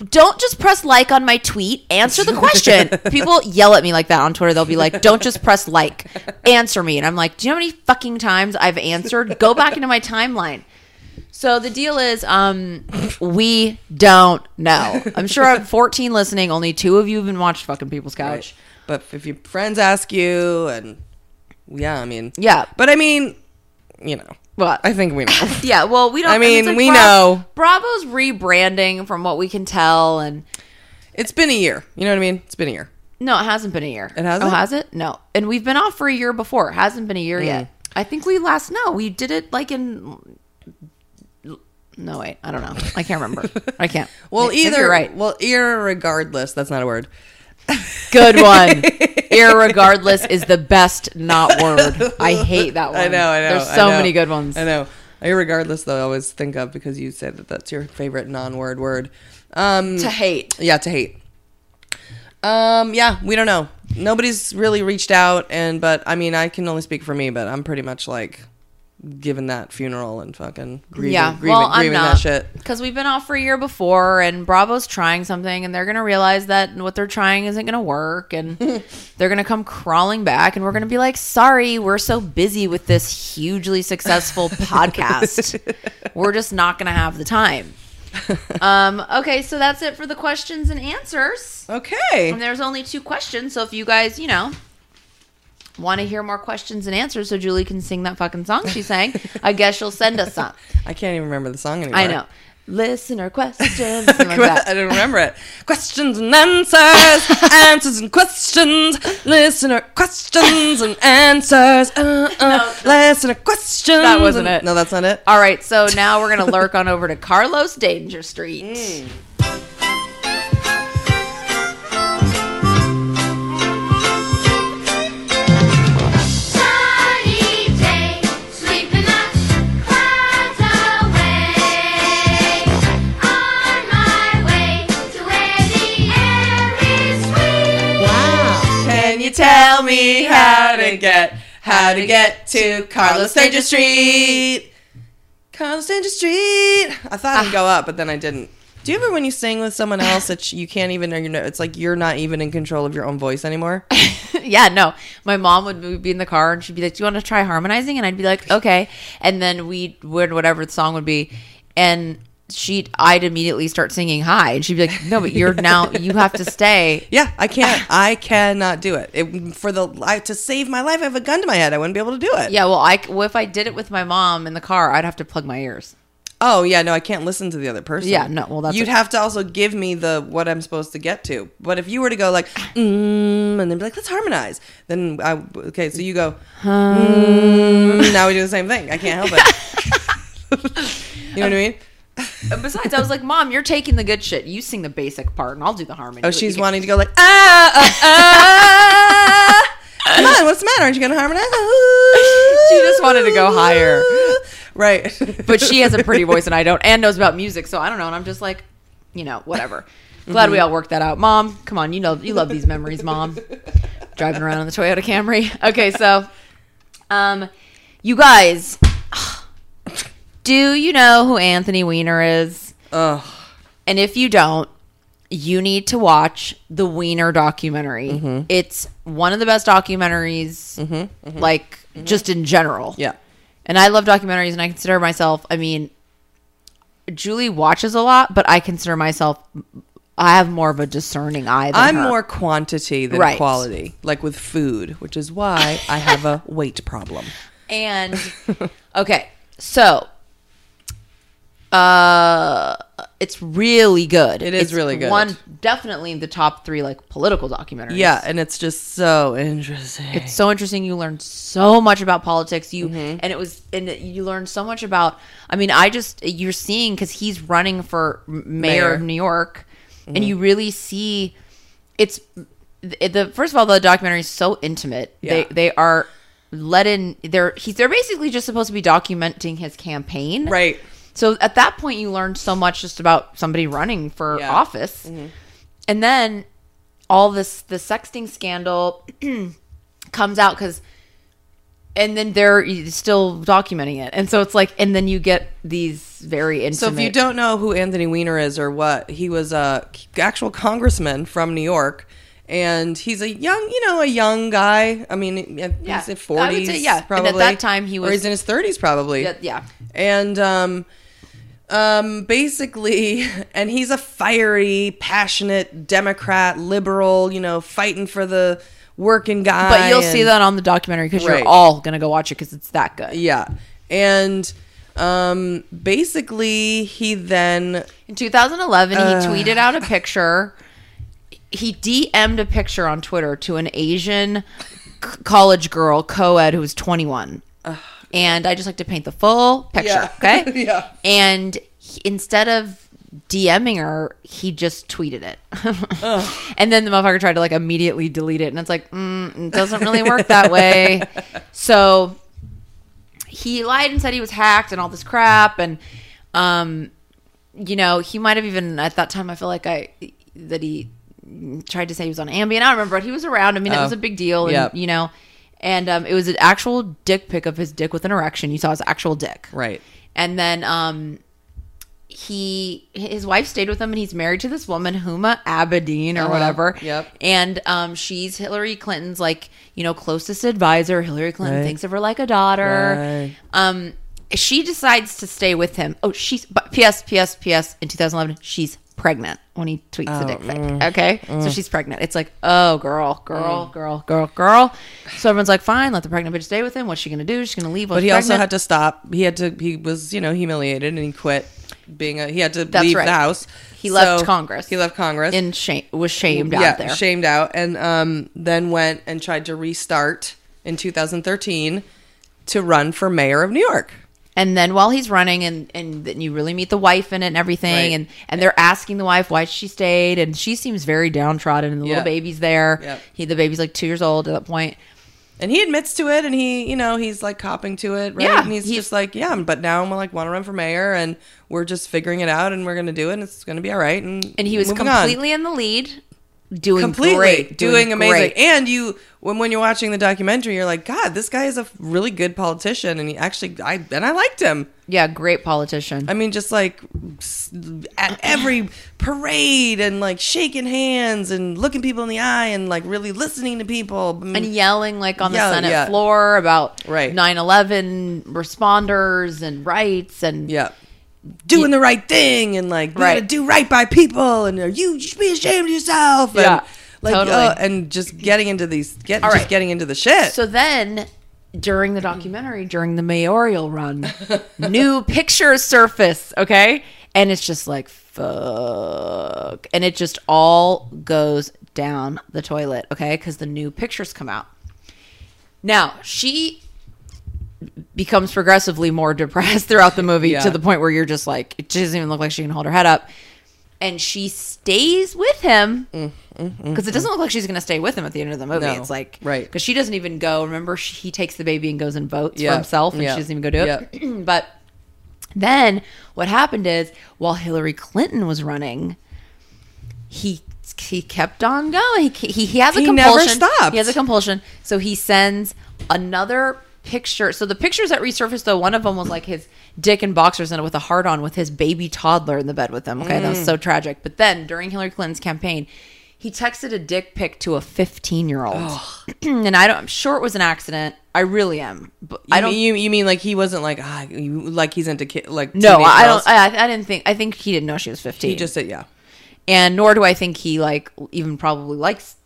Don't just press like on my tweet. Answer the question. People yell at me like that on Twitter. They'll be like, "Don't just press like. Answer me." And I'm like, "Do you know how many fucking times I've answered? Go back into my timeline." So the deal is, um, we don't know. I'm sure I'm 14 listening. Only two of you have been watched fucking People's Couch. But if your friends ask you, and yeah, I mean, Yeah. But I mean, you know, What? I think we know. Yeah, well, we don't. I mean, it's we know. Bravo's rebranding from what we can tell, and it's been a year. You know what I mean? It's been a year. no, it hasn't been a year. It hasn't? Oh, has it? No, and we've been off for a year before. It hasn't been a year mm. yet. I think we last no, we did it like in. No wait, I don't know. I can't remember. I can't. Well, either you're right. Well, irregardless, that's not a word. Good one. Irregardless is the best not word. I hate that one. I know, I know. There's so know. many good ones. I know. Irregardless, though, I always think of because you said that that's your favorite non-word word. Um, To hate. yeah, to hate. Um, yeah, we don't know. Nobody's really reached out, and but I mean, I can only speak for me, but I'm pretty much like giving that funeral and fucking grieving, yeah, grieving, well, I'm grieving not that shit. because we've been off for a year before, and Bravo's trying something, and they're gonna realize that what they're trying isn't gonna work, and they're gonna come crawling back, and we're gonna be like, "Sorry, we're so busy with this hugely successful podcast, we're just not gonna have the time." um, okay, so that's it for the questions and answers. Okay. And there's only two questions, so if you guys, you know, want to hear more questions and answers, so Julie can sing that fucking song she sang, I guess she'll send us some. I can't even remember the song anymore. I know. Listener questions, like that. I don't remember it. Questions and answers, answers and questions, listener questions and answers. Uh, uh, listener questions. That wasn't and- it. No, that's not it. All right, so now we're gonna lurk on over to Carlos Danger Street. Mm. Tell me how to get how to get to Carlos Danger Street? Carlos Danger Street. I thought I'd ah. go up, but then I didn't. Do you ever, when you sing with someone else, that you can't even, you know, it's like you're not even in control of your own voice anymore? yeah, no. My mom would be in the car and she'd be like, "Do you want to try harmonizing?" And I'd be like, "Okay." And then we would whatever the song would be, and she'd I'd immediately start singing high, and she'd be like, "No, but you're now you have to stay." Yeah, I can't. I cannot do it. it for the I, to save my life, I have a gun to my head. I wouldn't be able to do it. Yeah, well, I well, if I did it with my mom in the car, I'd have to plug my ears. Oh yeah, no, I can't listen to the other person. Yeah, no, well, that's you'd have to also give me the what I'm supposed to get to. But if you were to go like, mm, and then be like, let's harmonize, then I okay. So you go, mm, now we do the same thing. I can't help it. you know what I mean? And Besides, I was like, "Mom, you're taking the good shit. You sing the basic part, and I'll do the harmony." Oh, she's wanting to go like, ah, ah, ah. Come on, what's the matter? Aren't you going to harmonize? She just wanted to go higher. Right. but she has a pretty voice and I don't, and knows about music, so I don't know. And I'm just like, you know, whatever. Glad we all worked that out. Mom, come on, you know, you love these memories, Mom. Driving around in the Toyota Camry. Okay, so, um, you guys, do you know who Anthony Weiner is? Ugh. And if you don't, you need to watch the Weiner documentary. Mm-hmm. It's one of the best documentaries, mm-hmm, mm-hmm. like just in general. Yeah. And I love documentaries, and I consider myself. I mean, Julie watches a lot, but I consider myself. I have more of a discerning eye. Than I'm her. more quantity than Right. quality, like with food, which is why I have a weight problem. And okay, so uh it's really good. It is It's really good. One definitely the top 3 like political documentaries. Yeah, and it's just so interesting. It's so interesting. You learn so much about politics. You Mm-hmm. and it was and you learn so much about. I mean, I just you're seeing because he's running for mayor, Mayor. of New York, Mm-hmm. and you really see it's it, the first of all the documentary is so intimate. They Yeah. they are let in. They're he's they're basically just supposed to be documenting his campaign, Right. So at that point, you learned so much just about somebody running for Yeah. office, and then all this the sexting scandal comes out because, and then they're still documenting it, and so it's like, and then you get these very intimate. So if you don't know who Anthony Weiner is or what, he was a actual congressman from New York. And he's a young, you know, a young guy. I mean, he's Yeah, in forties, yeah. And at probably. that time, he or was- he's in his thirties, probably. Yeah, yeah. And um, um, basically, and he's a fiery, passionate Democrat, liberal. You know, fighting for the working guy. but you'll see that on the documentary because Right. you're all gonna go watch it because it's that good. Yeah, and um, basically, he then In 2011, he tweeted out a picture. He DM'd a picture on Twitter to an Asian college girl, co-ed, who was 21. And I just like to paint the full picture, Yeah. okay? Yeah. And he, instead of DMing her, he just tweeted it. and then the motherfucker tried to like immediately delete it. And it's like, mm, it doesn't really work that way. So he lied and said he was hacked and all this crap and um you know he might have even at that time i feel like i that he tried to say he was on ambien i don't remember but he was around i mean it Oh. was a big deal and Yep. you know and um it was an actual dick pic of his dick with an erection you saw his actual dick right. and then um he his wife stayed with him and he's married to this woman Huma Abedin or Uh-huh. whatever. Yep. And um she's Hillary Clinton's like, you know, closest advisor. Hillary Clinton Right. thinks of her like a daughter. Right. Um she decides to stay with him. Oh, she's but PS PS PS in 2011 she's pregnant when he tweets the dick pic. mm. Okay? So she's pregnant. It's like, "Oh, girl, girl, girl, girl, girl." So everyone's like, "Fine, let the pregnant bitch stay with him. What's she going to do? She's going to leave." But he also had to stop. He had to. He was, you know, humiliated, and he quit being a. He had to That's leave right. the house. He left Congress. He left Congress in shame was shamed yeah, out there. shamed out, and um, then went and tried to restart in 2013 to run for mayor of New York. And then while he's running, and and then you really meet the wife in it and everything, Right. and and they're asking the wife why she stayed, and she seems very downtrodden, and the Yeah. little baby's there. Yep. He the baby's like two years old at that. And he admits to it, and he, you know, he's like copping to it, right? Yeah, and he's, he's- just like, yeah, but now I'm like want to run for mayor, and we're just figuring it out, and we're gonna do it, and it's gonna be all right. And And he was moving on. completely in the lead, doing completely great, doing, amazing. great. And you, when when you're watching the documentary, you're like, God, this guy is a really good politician, and he actually, I and I liked him. yeah, great politician. I mean, just like at every parade and like shaking hands and looking people in the eye and like really listening to people. Mm. and yelling like on the Senate yeah. floor about Right. 9/11 responders and rights and yeah. Doing the right thing and like we Right. gotta do right by people and uh, you should be ashamed of yourself. And, Yeah, like totally. uh, and just getting into these get All just right. getting into the shit. So then, during the documentary, during the mayoral run, new pictures surface, okay? And it's just like, fuck. And it just all goes down the toilet, okay? Because the new pictures come out. Now, she becomes progressively more depressed throughout the movie Yeah. to the point where you're just like, it doesn't even look like she can hold her head up. And she stays with him mm, mm, mm, because it doesn't look like she's going to stay with him at the end of the movie. Mm, No. It's like, Right. Because she doesn't even go. Remember, she, he takes the baby and goes and votes Yeah. for himself, and Yeah. she doesn't even go do it. but then what happened is, while Hillary Clinton was running, he he kept on going. He he, he has a He never compulsion. stopped. He has a compulsion. So he sends another picture. So the pictures that resurfaced, though, one of them was like his dick and boxers in it with a heart on with his baby toddler in the bed with him. Okay, that Mm. was so tragic. But then during Hillary Clinton's campaign, he texted a dick pic to a 15 year old, and I don't. I'm sure it was an accident. I really am. But I I don't. Mean, you you mean like he wasn't like ah you, like he's into ki- like no, I girls? don't. I, I didn't think. I think he didn't know she was 15. he just said yeah. and nor do I think he like even probably likes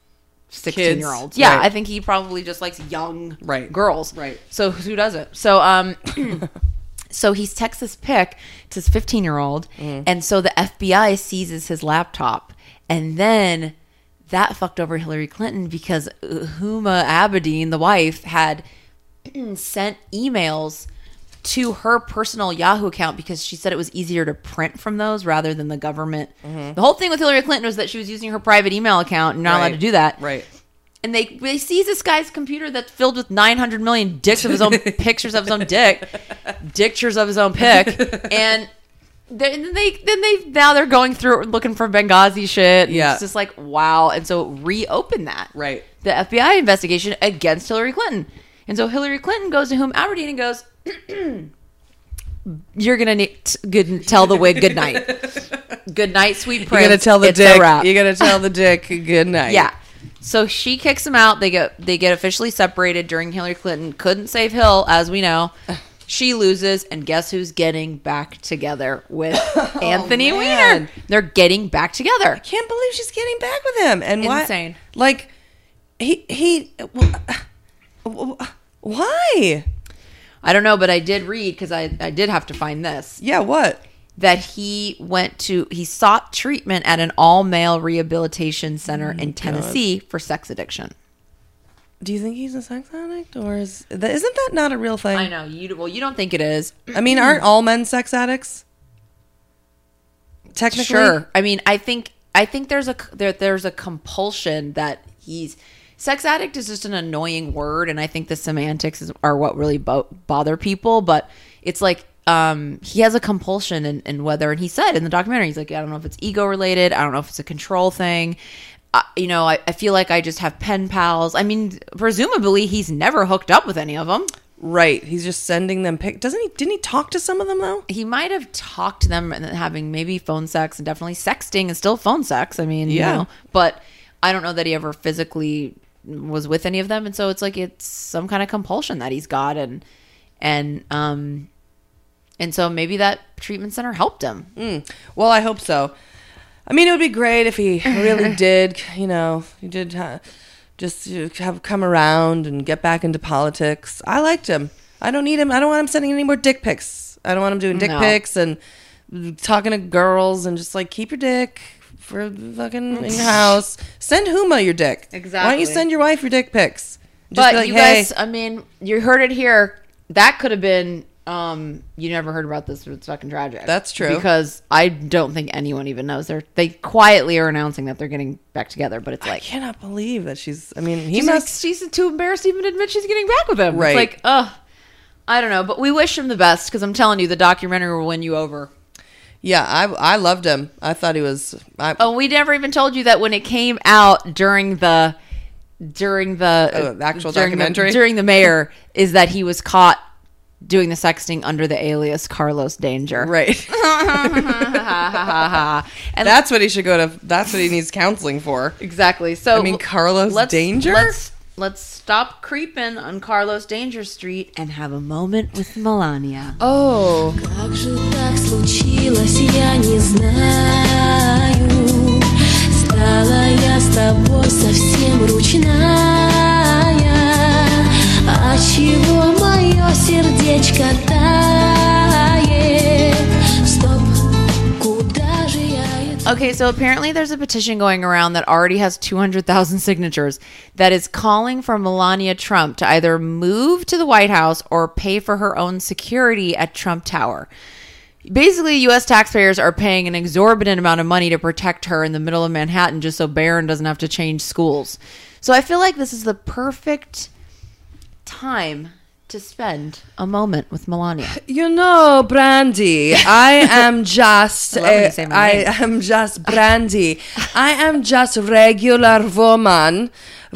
16 year olds. Yeah, right. I think he probably just likes young Right. girls. Right. So who doesn't? So um so he's texts this pic to his 15 year old Mm. and so the FBI seizes his laptop and then that fucked over Hillary Clinton because Huma Abedin, the wife, had sent emails to her personal Yahoo account because she said it was easier to print from those rather than the government. Mm-hmm. The whole thing with Hillary Clinton was that she was using her private email account and not allowed to do that. Right. And they they seize this guy's computer that's filled with 900 million dicks of his own pictures of his own dick, dictures of his own pic, and then they then they now they're going through it looking for Benghazi shit. Yeah. it's just like wow. And so reopen that Right. the FBI investigation against Hillary Clinton. And so Hillary Clinton goes to Huma Abedin and goes, "You're gonna need to good, tell the wig good night, good night, sweet prince. You're gonna tell the It's dick. wrap." You gotta tell the dick good night. Yeah. So she kicks him out. They get they get officially separated during Hillary Clinton. Couldn't save Hill, as we know. She loses, and guess who's getting back together with oh, Anthony Oh, man. Weiner? They're getting back together. I Can't believe she's getting back with him. And why? Insane. Like, he he. well, Why? I don't know, but I did read because I I did have to find this. Yeah. What? that he went to he sought treatment at an all-male rehabilitation center oh in Tennessee for sex addiction. Do you think he's a sex addict, or is that, isn't that not a real thing? I know you well you don't think it is. I mean, aren't all men sex addicts? Technically, Sure. I mean, I think I think there's a there, there's a compulsion that he's sex addict is just an annoying word and I think the semantics is, are what really bo- bother people, but it's like um he has a compulsion and and whether and he said in the documentary he's like I don't know if it's ego related, I don't know if it's a control thing. Uh, you know, I, I feel like I just have pen pals. I mean, presumably he's never hooked up with any of them. Right. He's just sending them pic. Doesn't he? Didn't he talk to some of them though? he might have talked to them and having maybe phone sex and definitely sexting is still phone sex. I mean, Yeah. you know, but I don't know that he ever physically was with any of them. And so it's like, it's some kind of compulsion that he's got. And, and, um, and so maybe that treatment center helped him. Well, I hope so. I mean, it would be great if he really did. You know, he did just have come around and get back into politics. I liked him. I don't need him. I don't want him sending any more dick pics. I don't want him doing dick No. pics and talking to girls and just like keep your dick for fucking in your house. Send Huma your dick. Exactly. Why don't you send your wife your dick pics? Just but like, you "Hey." guys, I mean, you heard it here. That could have been, um, you never heard about this, but it's fucking tragic. That's true. Because I don't think anyone even knows. They're, they quietly are announcing that they're getting back together, but it's like I cannot believe that she's. I mean, he She's must. like, she's too embarrassed to even admit she's getting back with him. Right. It's like, ugh. I don't know, but we wish him the best because I'm telling you, the documentary will win you over. Yeah, I I loved him. I thought he was. I, Oh, we never even told you that when it came out during the during the, Oh, actual during documentary? the, during the mayor is that he was caught doing the sexting under the alias Carlos Danger. right. and That's what he should go to. That's what he needs counseling for. exactly. So I mean, Carlos let's, Danger? Let's let's stop creeping on Carlos Danger Street and have a moment with Melania. Oh, Как же так случилось, я не знаю Стала я с тобой совсем ручная А чего мое сердечко тает Okay, so apparently there's a petition going around that already has 200,000 signatures that is calling for Melania Trump to either move to the White House or pay for her own security at Trump Tower. Basically, US taxpayers are paying an exorbitant amount of money to protect her in the middle of Manhattan just so Barron doesn't have to change schools. So I feel like this is the perfect time to spend a moment with Melania. you know, Brandy. I am just. I a- you say my I am just Brandy. I am just regular woman.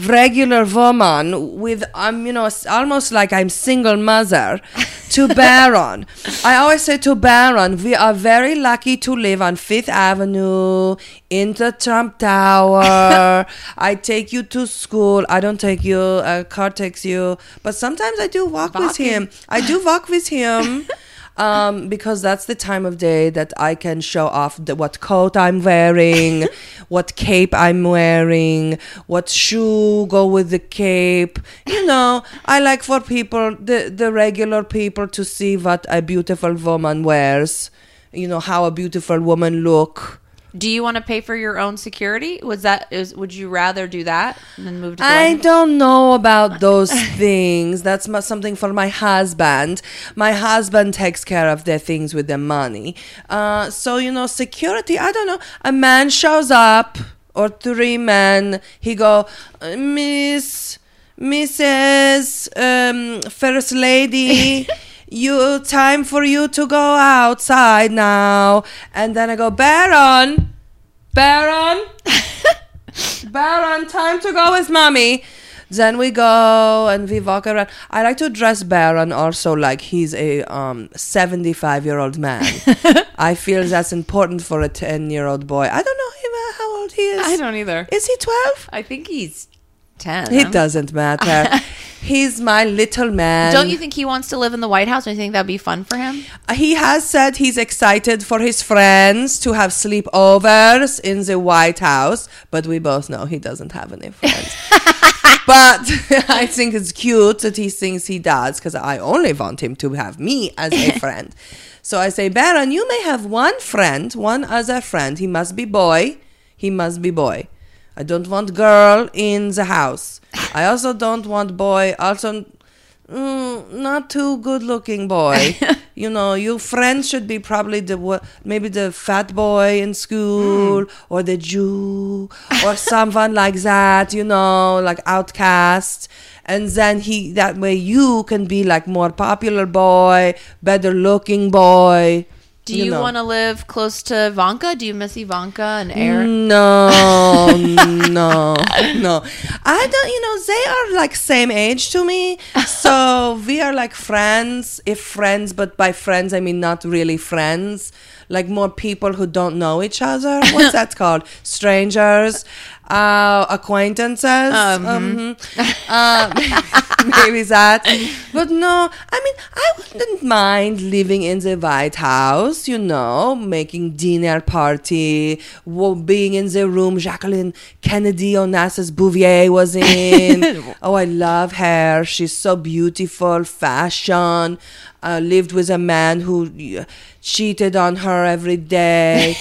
Regular woman with um, you know, almost like I'm single mother to Barron. I always say to Barron, we are very lucky to live on Fifth Avenue in the Trump Tower. I take you to school. I don't take you. A car takes you, but sometimes I do walk with him. I do walk with him. Um, because that's the time of day that I can show off the, what coat I'm wearing, what cape I'm wearing, what shoe go with the cape. You know, I like for people, the, the regular people, to see what a beautiful woman wears. You know how a beautiful woman look. Do you want to pay for your own security? Was that is would you rather do that than move to the I don't know about those things. That's something for my husband. My husband takes care of their things with their money. Uh, so you know, security. I don't know. A man shows up or three men. He go, "Uh, Miss, Mrs. Um, First Lady. You time for you to go outside now, and then I go, Barron, Barron, Barron, time to go with mommy. Then we go and we walk around. I like to dress Barron also like he's a um 75 year old man. I feel that's important for a 10 year old boy. I don't know him, uh, how old he is. I don't either. Is he 12? I think he's ten. It doesn't matter. he's my little man. Don't you think he wants to live in the White House? Do you think that'd be fun for him? Uh, he has said he's excited for his friends to have sleepovers in the White House, but we both know he doesn't have any friends. but I think it's cute that he thinks he does because I only want him to have me as a friend. So I say, Barron, you may have one friend, one other friend. He must be boy. He must be boy. I don't want girl in the house. I also don't want boy. Also, mm, not too good looking boy. you know, your friend should be probably the maybe the fat boy in school or the Jew or someone like that. You know, like outcast. And then he that way you can be like more popular boy, better looking boy. Do you, know. want to live close to Ivanka? Do you miss Ivanka and Air? No, no, no. I don't, you know, they are like same age to me. So we are like friends, if friends, but by friends, I mean not really friends. Like more people who don't know each other. What's that called? Strangers, uh, acquaintances. Um, uh, maybe that. But no, I mean, I wouldn't mind living in the White House, you know, making dinner party, being in the room Jacqueline Kennedy Onassis Bouvier was in. oh, I love her. She's so beautiful, fashion. Uh, lived with a man who uh, cheated on her every day.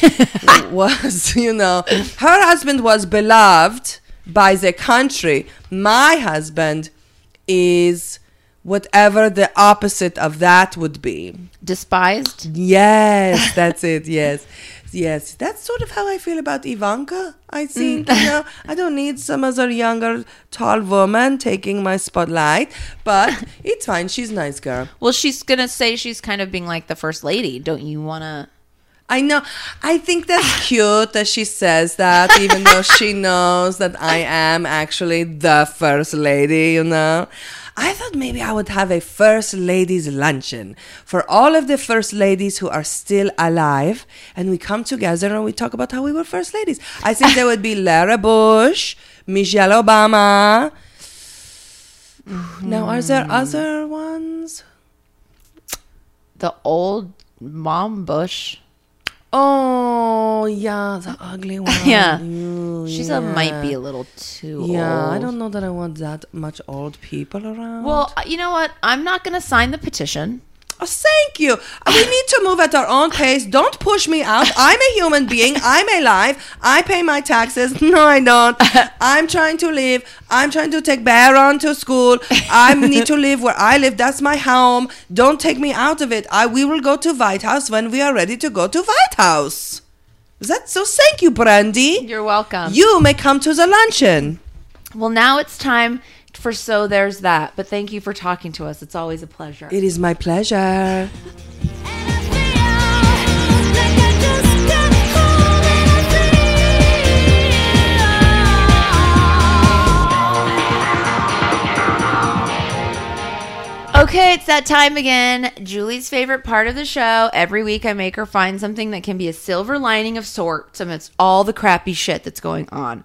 was, you know, her husband was beloved by the country. My husband is whatever the opposite of that would be. Despised? Yes, that's it. Yes. Yes, that's sort of how I feel about Ivanka. I mm. think, you know, I don't need some other younger, tall woman taking my spotlight, but it's fine. She's a nice girl. Well, she's gonna say she's kind of being like the first lady. Don't you want to? I know. I think that's cute that she says that, even though she knows that I am actually the first lady, you know. I thought maybe I would have a first ladies luncheon for all of the first ladies who are still alive, and we come together and we talk about how we were first ladies. I think there would be Laura Bush, Michelle Obama. Now, are there mm. other ones? The old mom Bush. Oh, yeah, the ugly one. Yeah. Ooh, She's yeah. a might be a little too Yeah, I don't know that I want that much old people around. Well, uh, you know what? I'm not gonna sign the petition. Oh, thank you. We need to move at our own pace. Don't push me out. I'm a human being. I'm alive. I pay my taxes. No, I don't. I'm trying to live. I'm trying to take Barron to school. I need to live where I live. That's my home. Don't take me out of it. I we will go to White House when we are ready to go to White House. Is that so? Thank you, Brandy. You're welcome. You may come to the luncheon. well, now it's time for so there's that. But thank you for talking to us. It's always a pleasure. It is my pleasure. Okay, it's that time again. Julie's favorite part of the show. Every week I make her find something that can be a silver lining of sorts amidst all the crappy shit that's going on.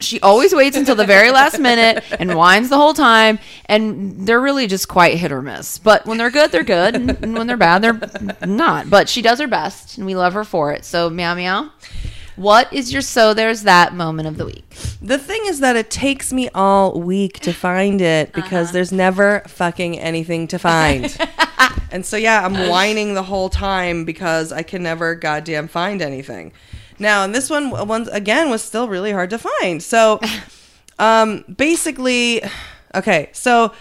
She always waits until the very last minute and whines the whole time, and they're really just quite hit or miss. But when they're good, they're good, and when they're bad, they're not. But she does her best, and we love her for it. So, meow meow. What is your so there's that moment of the week? The thing is that it takes me all week to find it uh-huh. because there's never fucking anything to find. and so, yeah, I'm whining the whole time because I can never goddamn find anything. Now, and this one once again was still really hard to find. So, um, basically, okay. So,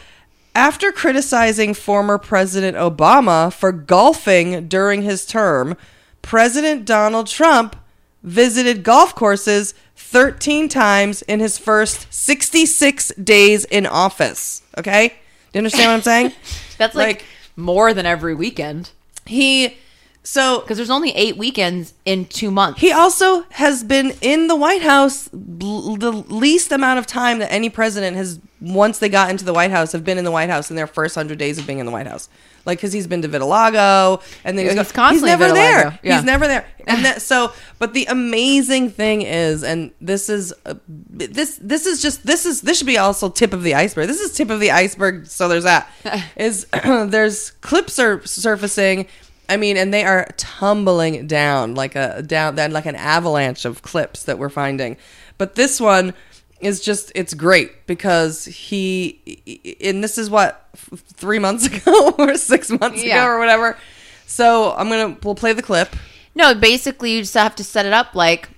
after criticizing former President Obama for golfing during his term, President Donald Trump visited golf courses 13 times in his first 66 days in office. Okay? Do you understand what I'm saying? That's like, Like- more than every weekend He so because there's only eight weekends in two months. He also has been in the White House l- the least amount of time that any president has, once they got into the White House, have been in the White House in their first hundred days of being in the White House. Like, because he's been to Vitiligo, and then he's, he's go- constantly never vitiligo, there. yeah. He's never there. And that, so, but the amazing thing is, and this is uh, this this is just this is this should be also tip of the iceberg. This is tip of the iceberg. So there's that. is there's clips are surfacing. I mean, and they are tumbling down like a down then like an avalanche of clips that we're finding. But this one is just it's great because he and this is what three months ago or six months Yeah. ago or whatever. So I'm gonna we'll play the clip. No, basically, you just have to set it up like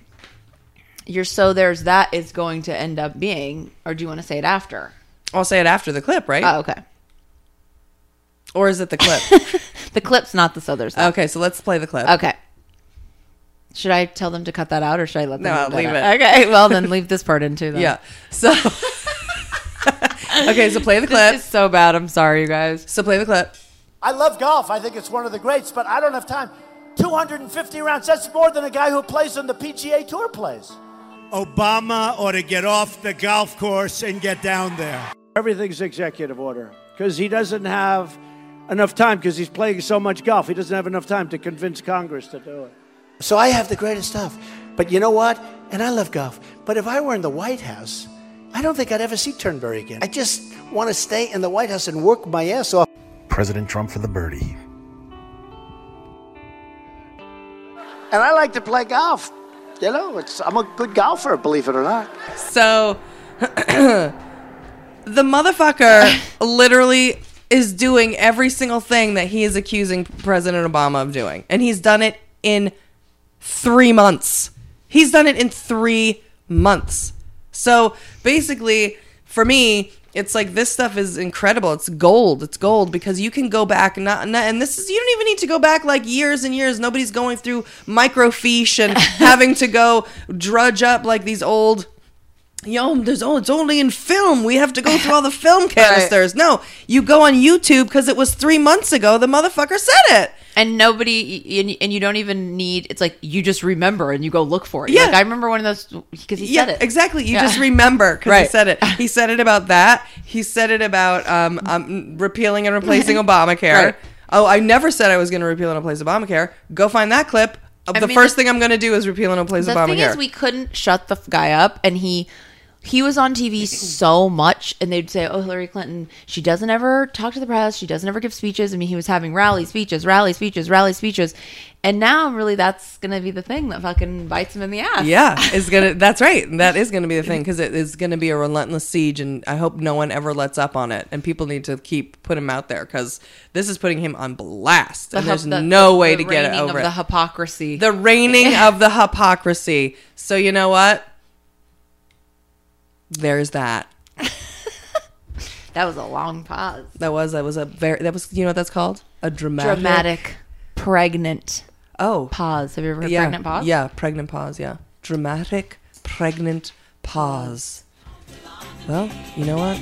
you're so there's that is going to end up being, or do you want to say it after? I'll say it after the clip, right? Oh, okay. or is it the clip? The clip's not the so there's that. okay, so let's play the clip. Okay. Should I tell them to cut that out, or should I let them No, cut leave out? it. Okay, well then leave this part in too. Then. Yeah. So okay, so play the clip. This is so bad. I'm sorry, you guys. So play the clip. I love golf. I think it's one of the greats, but I don't have time. 250 rounds, that's more than a guy who plays on the PGA Tour plays. Obama ought to get off the golf course and get down there. Everything's executive order because he doesn't have enough time because he's playing so much golf. He doesn't have enough time to convince Congress to do it. So I have the greatest stuff. But you know what? And I love golf. But if I were in the White House, I don't think I'd ever see Turnberry again. I just want to stay in the White House and work my ass off. President Trump for the birdie. And I like to play golf. You know, it's, I'm a good golfer, believe it or not. So the motherfucker literally is doing every single thing that he is accusing President Obama of doing. And he's done it in three months. He's done it in three months. So basically, for me, it's like this stuff is incredible. It's gold. It's gold because you can go back and not, not and this is you don't even need to go back like years and years. Nobody's going through microfiche and having to go drudge up like these old Yo, there's oh, it's only in film. We have to go through all the film canisters. No, you go on YouTube because it was three months ago. The motherfucker said it. And nobody, and, and you don't even need. It's like you just remember and you go look for it. Yeah. Like, I remember one of those because he yeah, said it exactly. You Yeah. just remember because he said it. He said it about that. He said it about um, um repealing and replacing Obamacare. Right. Oh, I never said I was going to repeal and replace Obamacare. Go find that clip. I the mean, first the- thing I'm going to do is repeal and replace the Obamacare. thing is we couldn't shut the guy up and he he was on tv so much and they'd say oh hillary clinton she doesn't ever talk to the press she doesn't ever give speeches i mean he was having rally speeches rally speeches rally speeches and now really that's gonna be the thing that fucking bites him in the ass Yeah, is gonna. That's right. That is gonna be the thing because it is gonna be a relentless siege, and I hope no one ever lets up on it. And people need to keep put him out there because this is putting him on blast, The and there's the- no the- way to get it over of it. the hypocrisy the reigning of the hypocrisy. So you know what? There's that. that was a long pause. That was that was a very that was you know what that's called? A dramatic? Dramatic pregnant oh. pause. Have you ever heard yeah. pregnant pause? Yeah pregnant pause yeah. Dramatic pregnant pause. Well, you know what?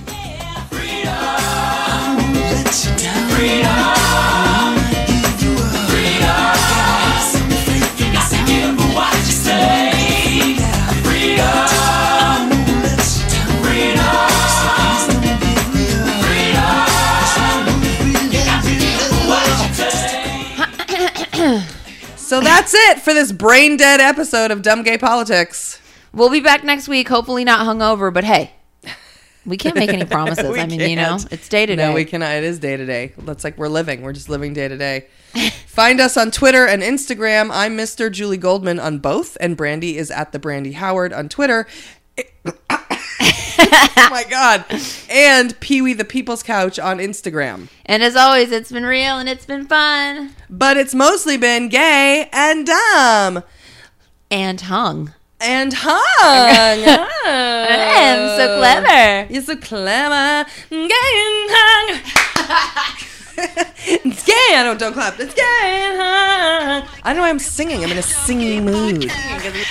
So that's it for this brain dead episode of Dumb Gay Politics. we'll be back next week hopefully not hungover but hey we can't make any promises i mean you know it's day to day No, we cannot. It is day to day. That's like we're living. We're just living day to day. Find us on Twitter and Instagram. I'm Mr. Julie Goldman on both, and Brandy is at the Brandy Howard on Twitter. Oh my god! And Pee Wee the People's Couch on Instagram. And as always, it's been real and it's been fun. But it's mostly been gay and dumb. And hung. and hung. Oh. I'm so clever. You're so clever. Getting hung. it's gay. I don't don't clap. It's gay. hung. I don't know why I'm singing. I'm in a singing mood.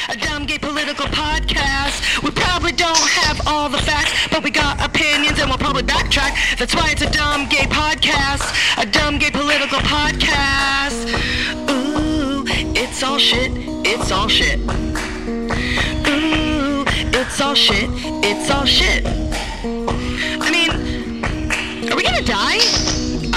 A dumb gay political podcast. We probably don't have all the facts, but we got opinions and we'll probably backtrack. That's why it's a dumb gay podcast. A dumb gay political podcast. Ooh, it's all shit. It's all shit. Ooh, it's all shit. It's all shit. I mean, are we gonna die?